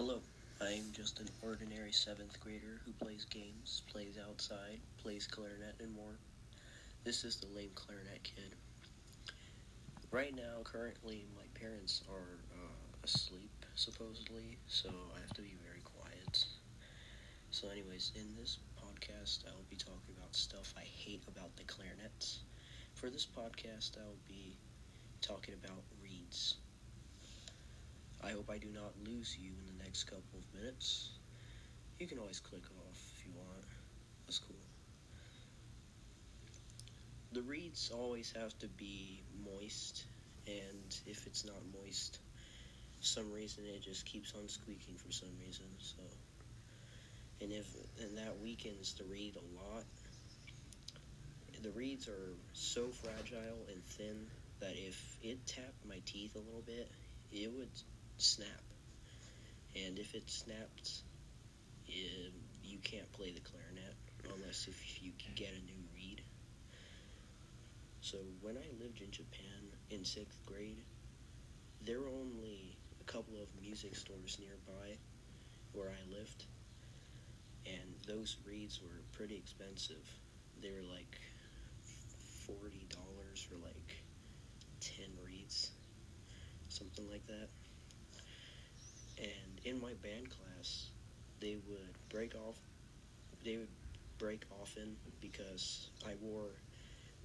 Hello, I'm just an ordinary seventh grader who plays games, plays outside, plays clarinet, and more. This is the lame clarinet kid. Right now, currently, my parents are uh, asleep, supposedly, so I have to be very quiet. So, anyways, in this podcast, I will be talking about stuff I hate about the clarinets. For this podcast, I will be talking about reeds. I hope I do not lose you in the next couple of minutes. You can always click off if you want. That's cool. The reeds always have to be moist, and if it's not moist, some reason it just keeps on squeaking for some reason. So, and if and that weakens the reed a lot. The reeds are so fragile and thin that if it tapped my teeth a little bit, it would snap. And if it snaps, it, um, you can't play the clarinet unless if you can get a new reed. So when I lived in Japan in sixth grade, there were only a couple of music stores nearby where I lived, and those reeds were pretty expensive. They were like forty dollars for like ten reeds, something like that. And in my band class, they would break off. They would break often because I wore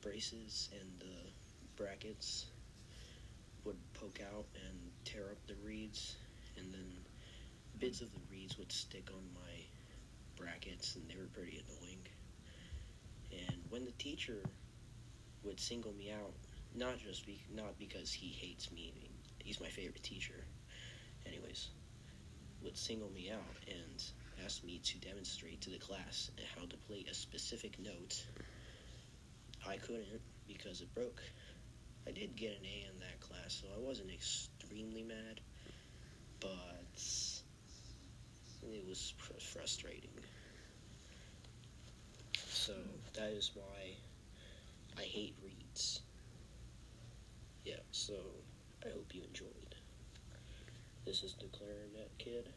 braces and the brackets would poke out and tear up the reeds, and then bits of the reeds would stick on my brackets, and they were pretty annoying. And when the teacher would single me out, not just be, not because he hates me, he's my favorite teacher. Anyways, would single me out and ask me to demonstrate to the class how to play a specific note. I couldn't because it broke. I did get an A in that class, so I wasn't extremely mad, but it was fr- frustrating. So that is why I hate reeds. Yeah, so I hope you enjoyed. This is the Clarinet Kid.